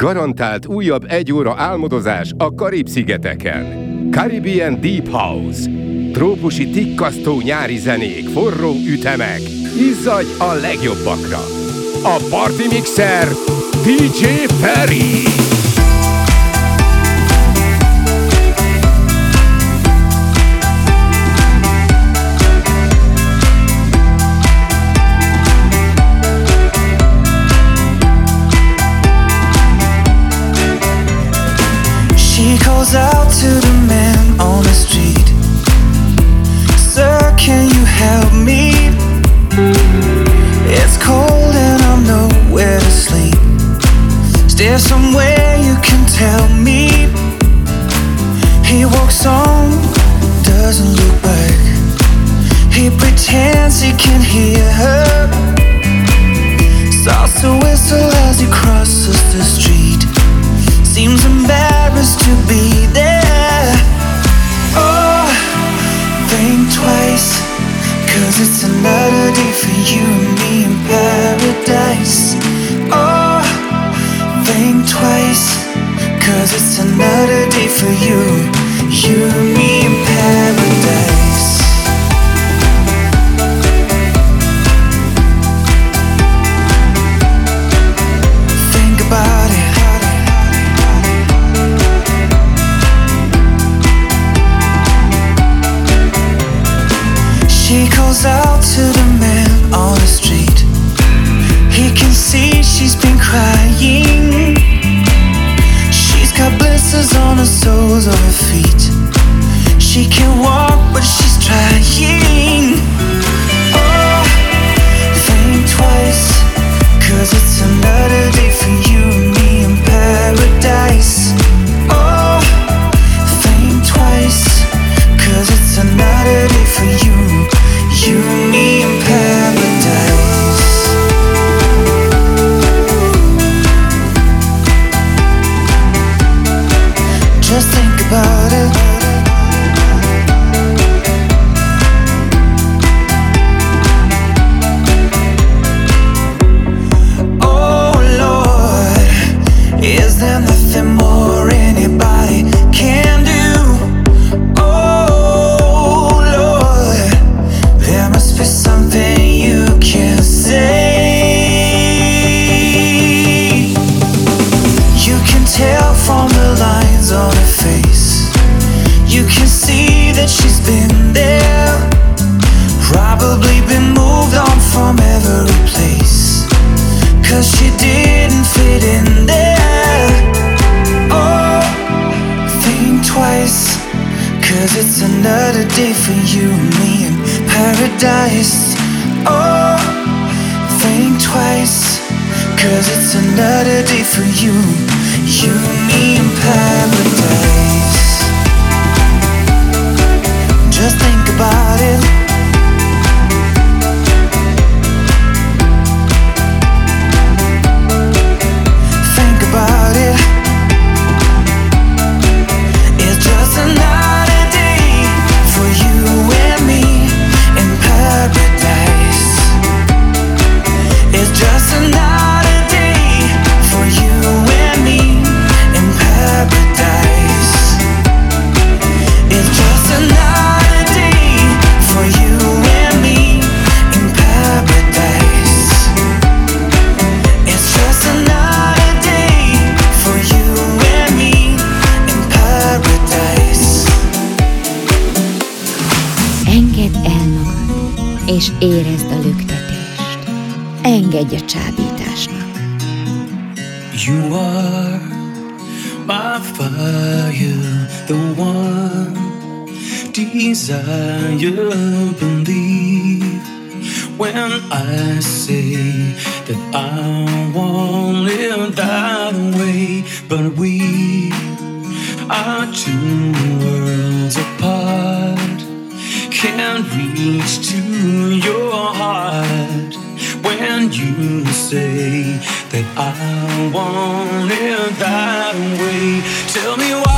Garantált újabb egy óra álmodozás a Karib-szigeteken. Caribbean Deep House. Trópusi tikkasztó nyári zenék, forró ütemek. Izzadj a legjobbakra! A Party Mixer DJ Ferry. to do és érezd a lüktetést. Engedj a csábításnak. You are my fire, the one desire, believe when I say that I won't live that way, but we are two. say that I want it that way. Tell me why.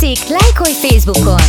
Tetszik, lájkolj Facebookon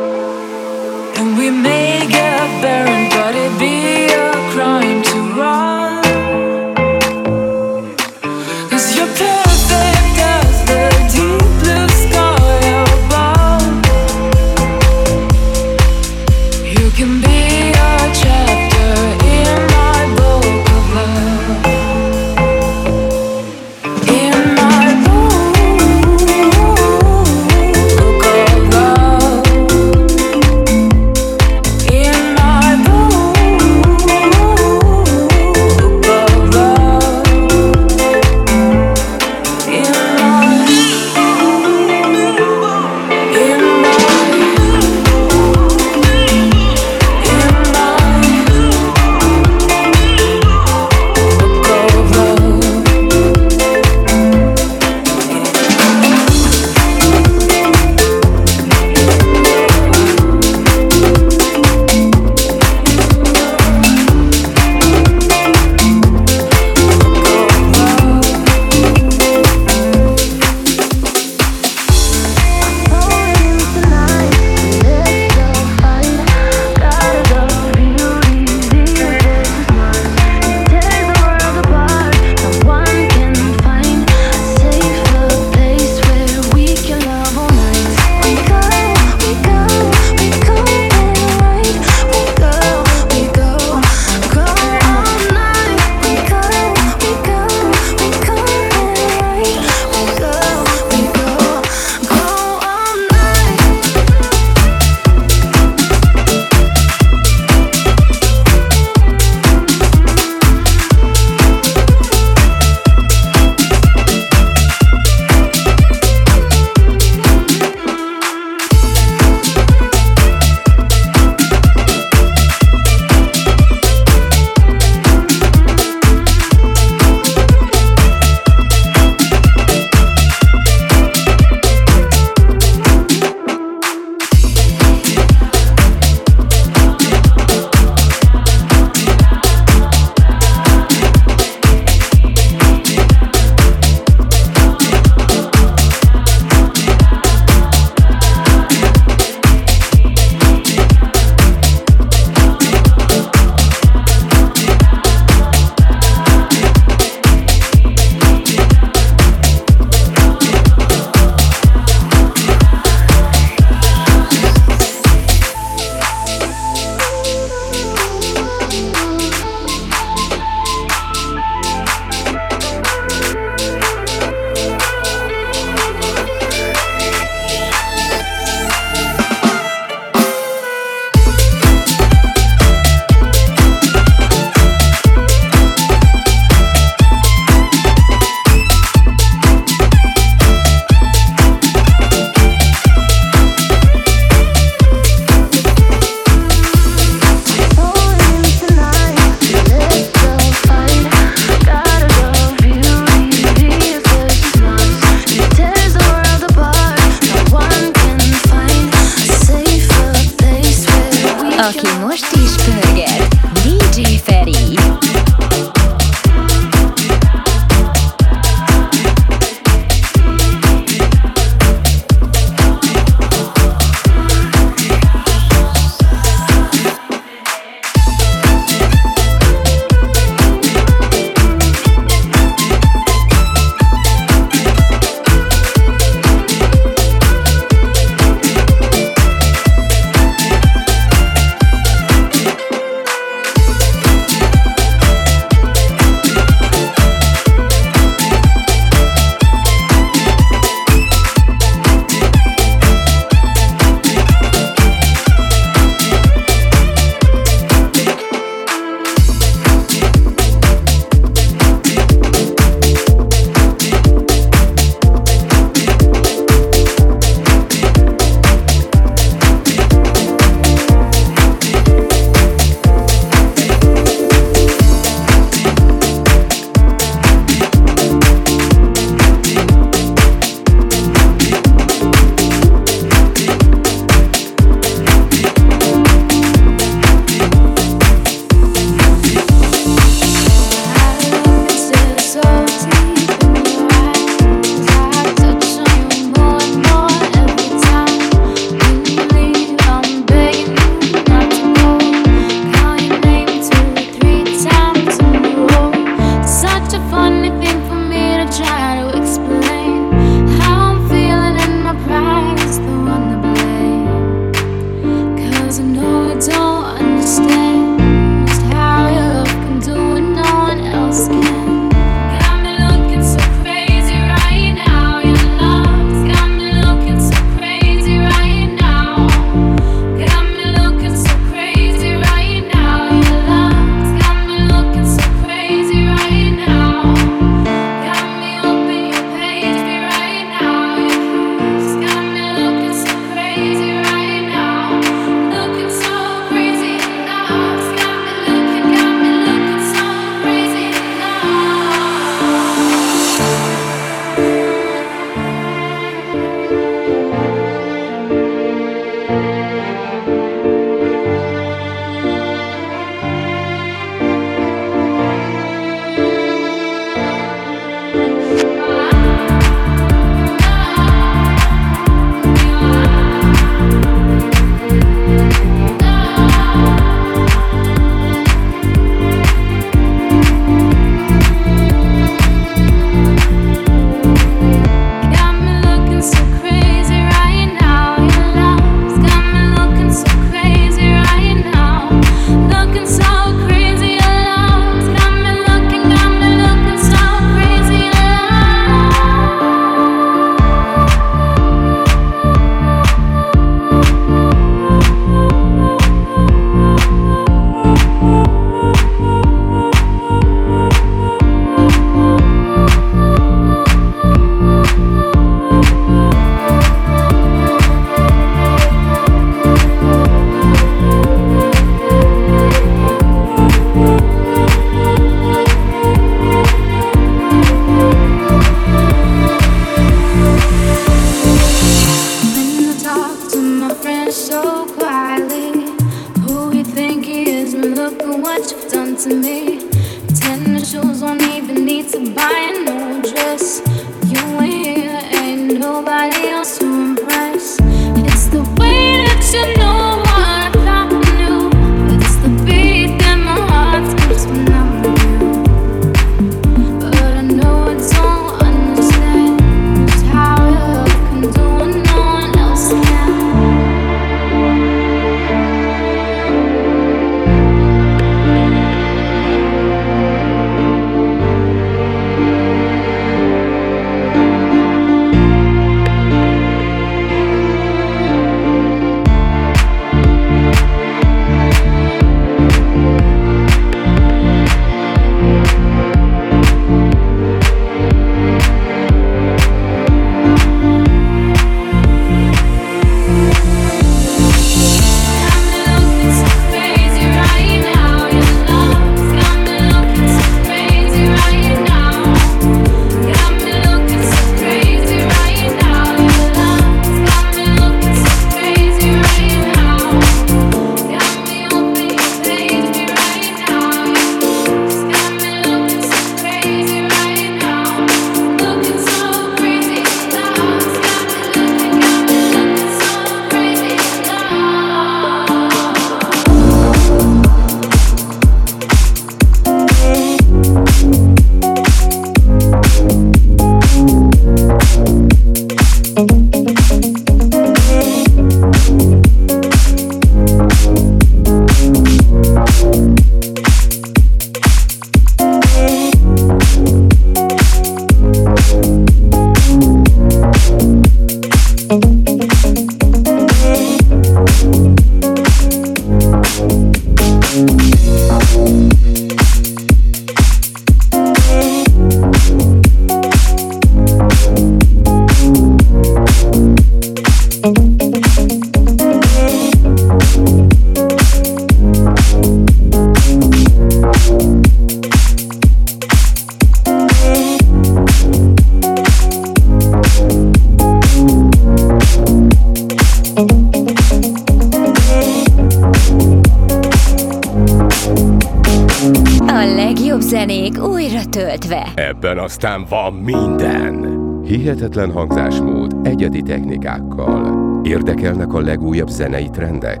zenék újra töltve. Ebben aztán van minden. Hihetetlen hangzásmód egyedi technikákkal. Érdekelnek a legújabb zenei trendek?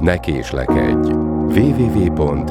Ne késlekedj! www.djferi.hu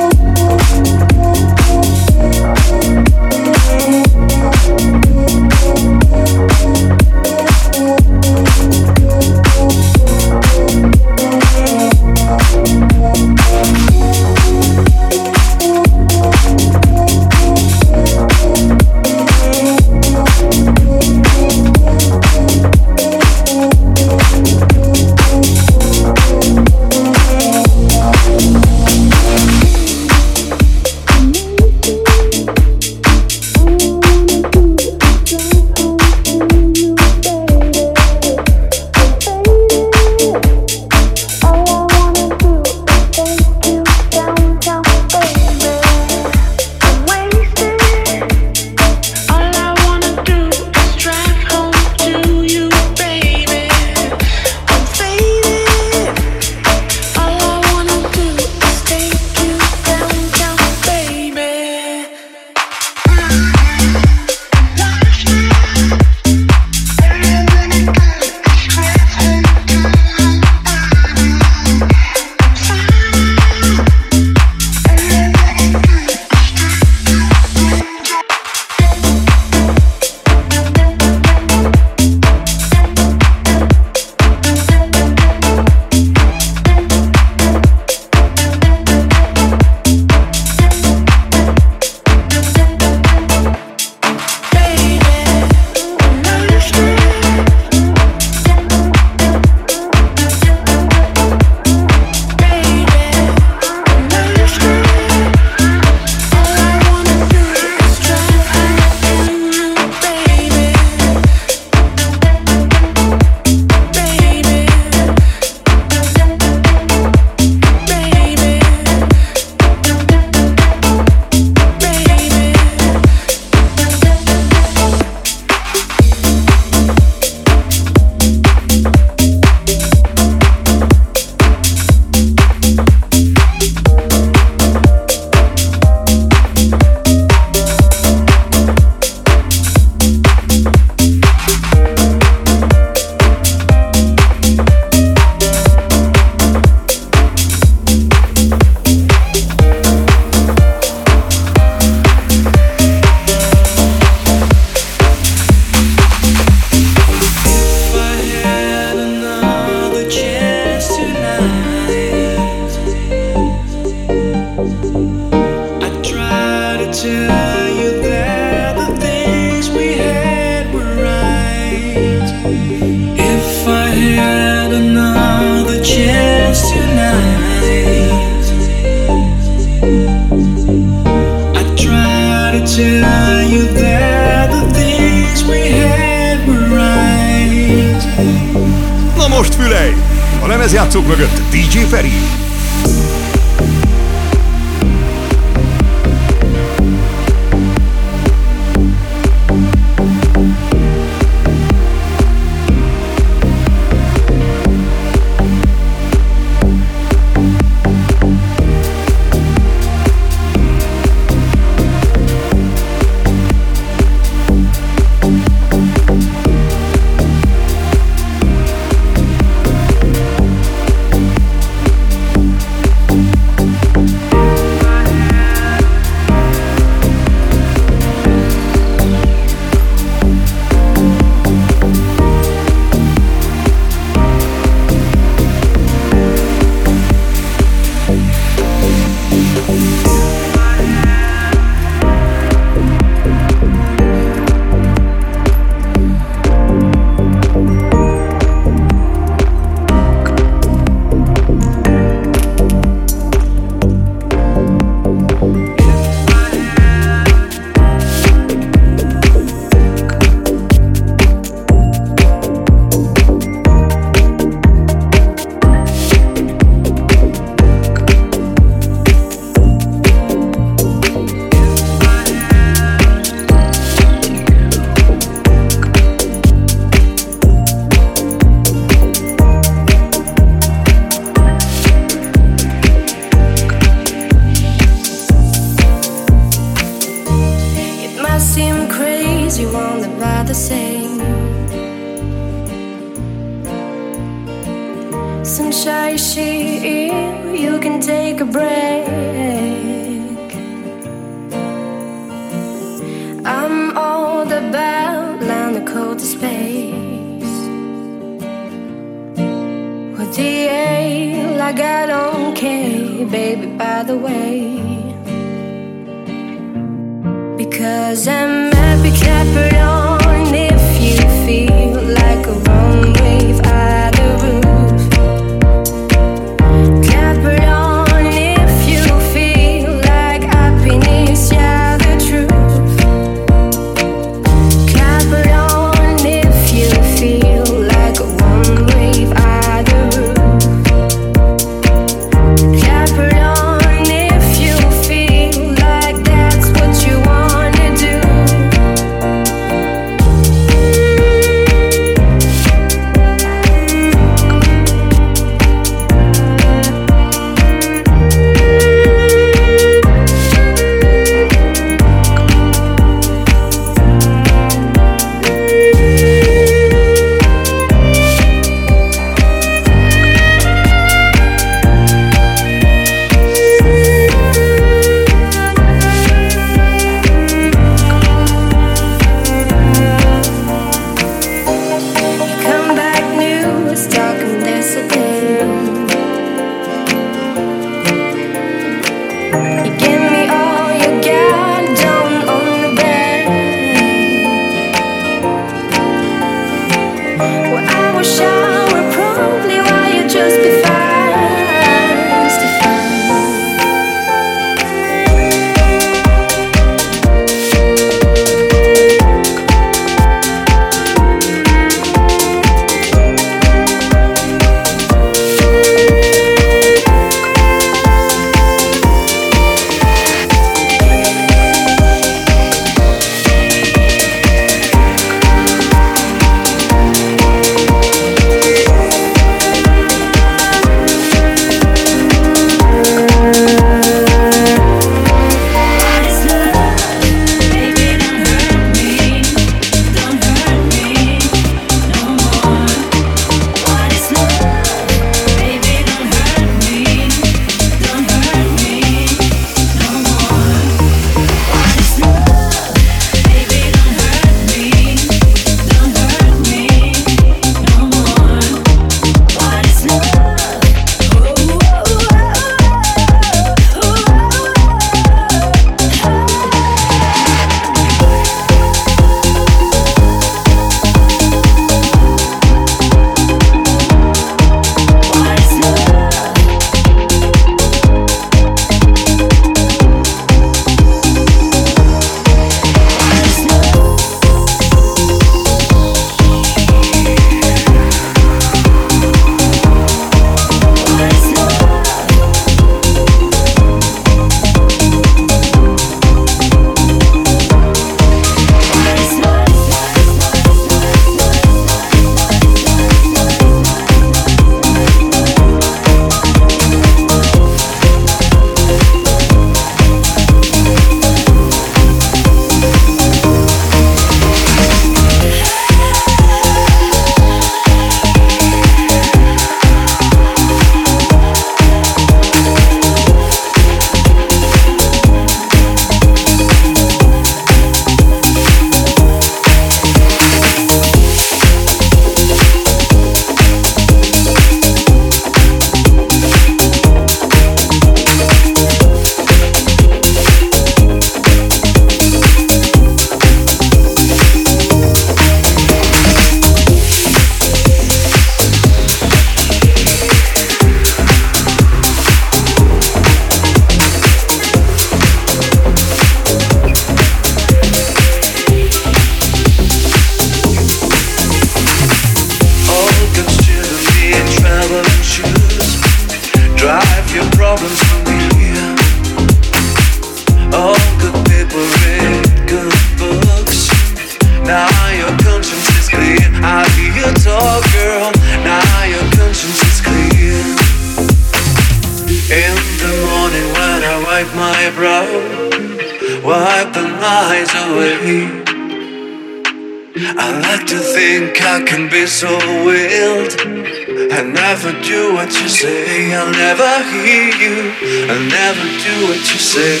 I never do what you say. I'll never hear you. I'll never do what you say.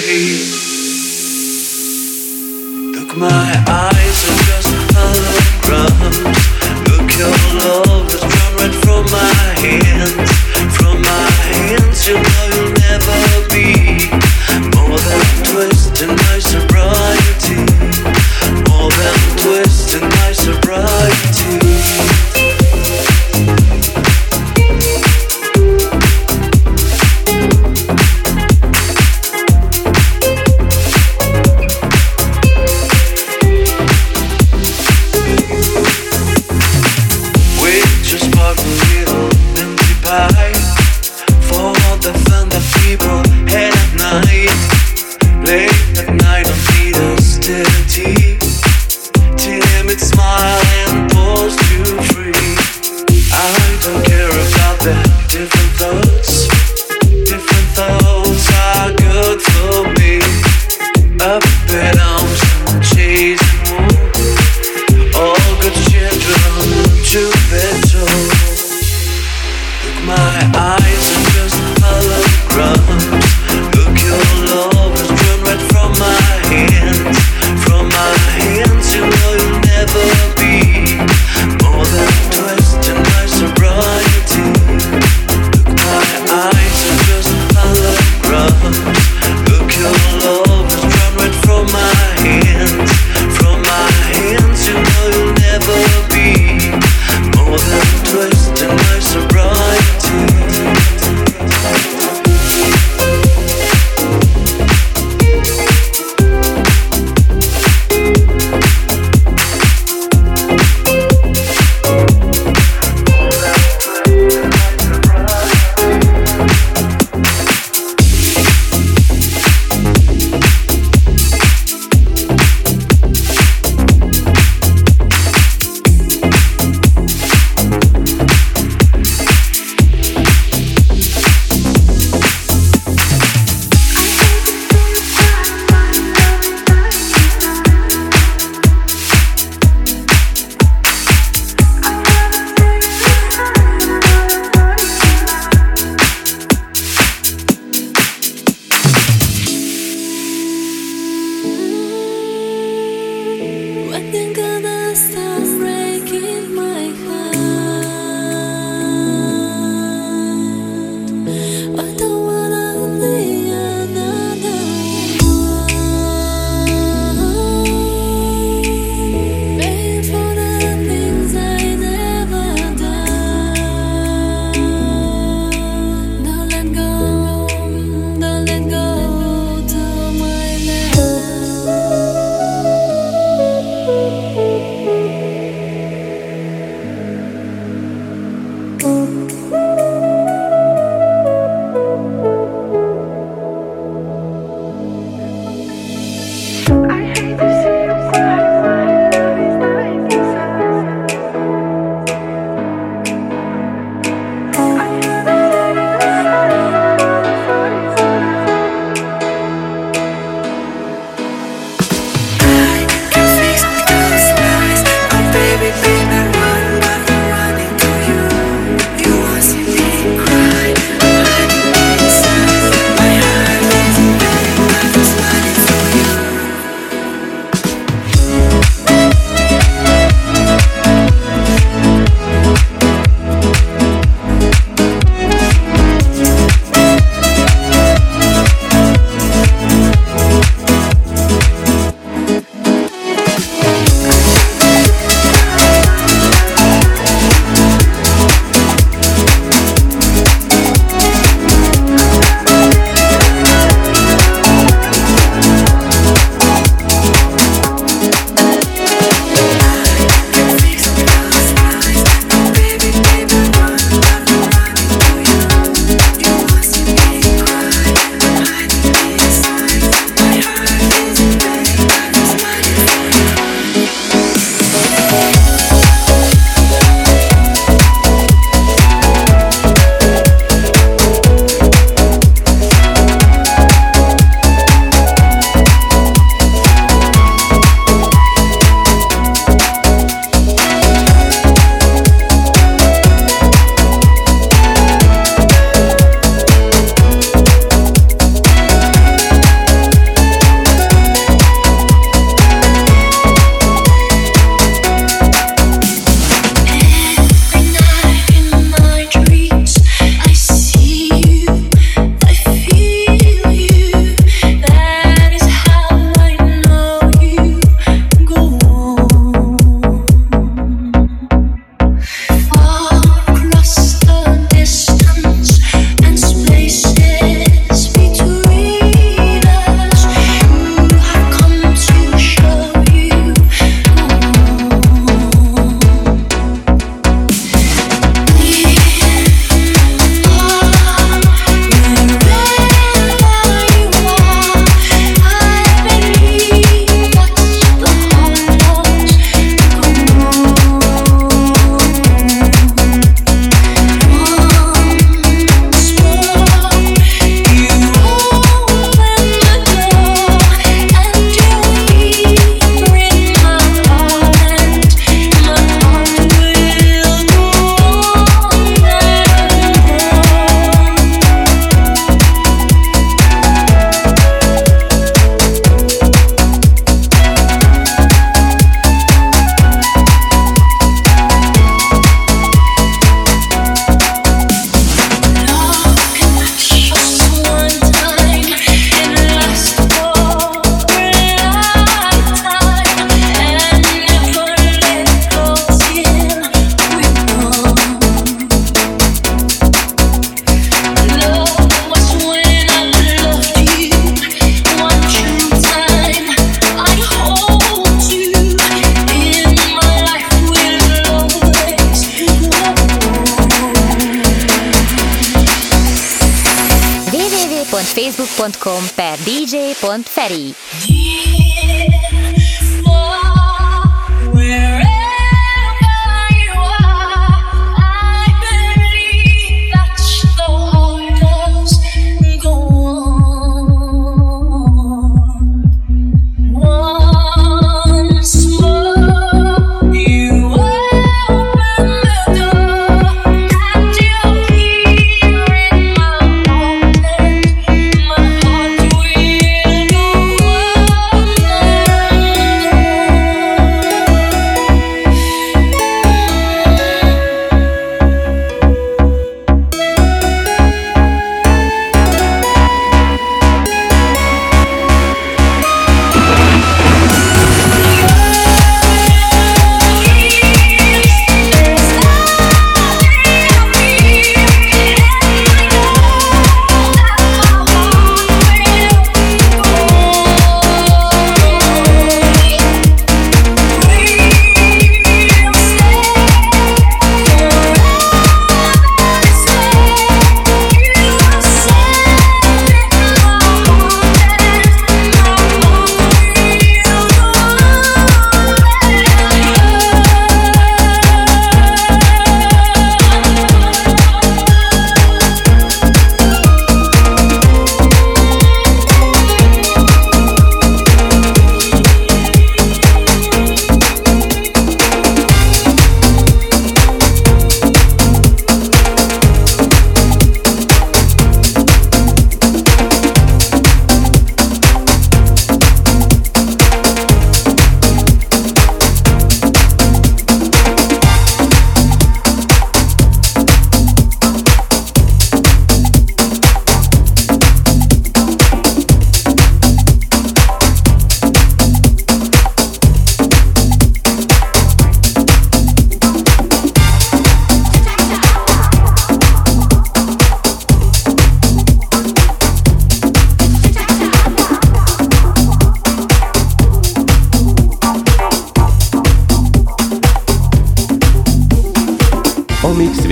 Look, my eyes are just holograms. Look, your love has drawn right from my hands. From my hands, you know you'll never be more than a twist in my sobriety. More than twist in my sobriety.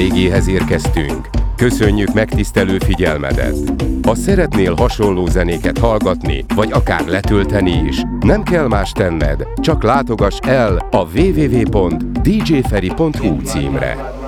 Végéhez érkeztünk. Köszönjük megtisztelő figyelmedet! Ha szeretnél hasonló zenéket hallgatni, vagy akár letölteni is, nem kell más tenned, csak látogass el a www.djferi.hu címre.